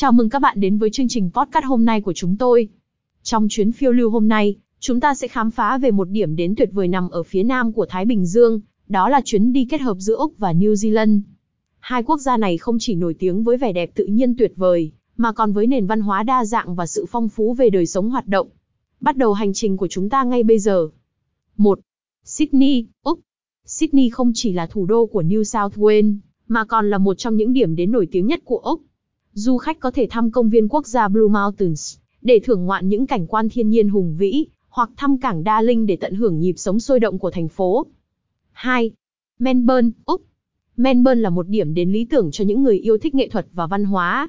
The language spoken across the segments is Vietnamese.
Chào mừng các bạn đến với chương trình podcast hôm nay của chúng tôi. Trong chuyến phiêu lưu hôm nay, chúng ta sẽ khám phá về một điểm đến tuyệt vời nằm ở phía nam của Thái Bình Dương, đó là chuyến đi kết hợp giữa Úc và New Zealand. Hai quốc gia này không chỉ nổi tiếng với vẻ đẹp tự nhiên tuyệt vời, mà còn với nền văn hóa đa dạng và sự phong phú về đời sống hoạt động. Bắt đầu hành trình của chúng ta ngay bây giờ. 1. Sydney, Úc. Sydney không chỉ là thủ đô của New South Wales, mà còn là một trong những điểm đến nổi tiếng nhất của Úc. Du khách có thể thăm công viên quốc gia Blue Mountains, để thưởng ngoạn những cảnh quan thiên nhiên hùng vĩ, hoặc thăm cảng Darling để tận hưởng nhịp sống sôi động của thành phố. 2. Melbourne, Úc. Melbourne là một điểm đến lý tưởng cho những người yêu thích nghệ thuật và văn hóa.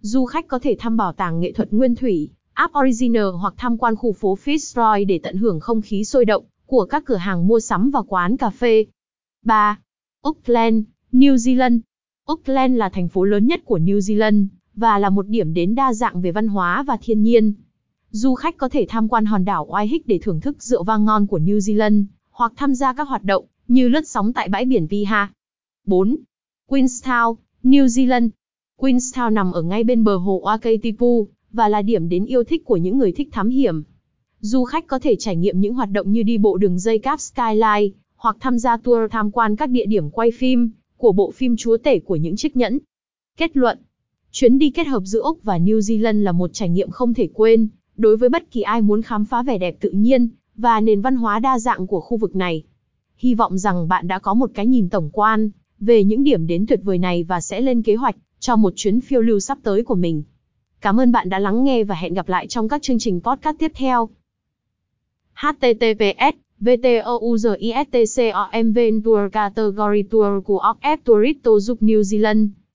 Du khách có thể thăm bảo tàng nghệ thuật nguyên thủy, Art Original hoặc tham quan khu phố Fitzroy để tận hưởng không khí sôi động của các cửa hàng mua sắm và quán cà phê. 3. Auckland, New Zealand. Auckland là thành phố lớn nhất của New Zealand, và là một điểm đến đa dạng về văn hóa và thiên nhiên. Du khách có thể tham quan hòn đảo Waiheke để thưởng thức rượu vang ngon của New Zealand, hoặc tham gia các hoạt động như lướt sóng tại bãi biển Piha. 4. Queenstown, New Zealand. Queenstown nằm ở ngay bên bờ hồ Wakatipu, và là điểm đến yêu thích của những người thích thám hiểm. Du khách có thể trải nghiệm những hoạt động như đi bộ đường dây cáp Skyline, hoặc tham gia tour tham quan các địa điểm quay phim, của bộ phim Chúa tể của những chiếc nhẫn. Kết luận Chuyến đi kết hợp giữa Úc và New Zealand là một trải nghiệm không thể quên, đối với bất kỳ ai muốn khám phá vẻ đẹp tự nhiên, và nền văn hóa đa dạng của khu vực này. Hy vọng rằng bạn đã có một cái nhìn tổng quan, về những điểm đến tuyệt vời này và sẽ lên kế hoạch, cho một chuyến phiêu lưu sắp tới của mình. Cảm ơn bạn đã lắng nghe và hẹn gặp lại trong các chương trình podcast tiếp theo. HTTPS VTOUZISTCOMV Tour Category Tour của Oxford Tourist Tour New Zealand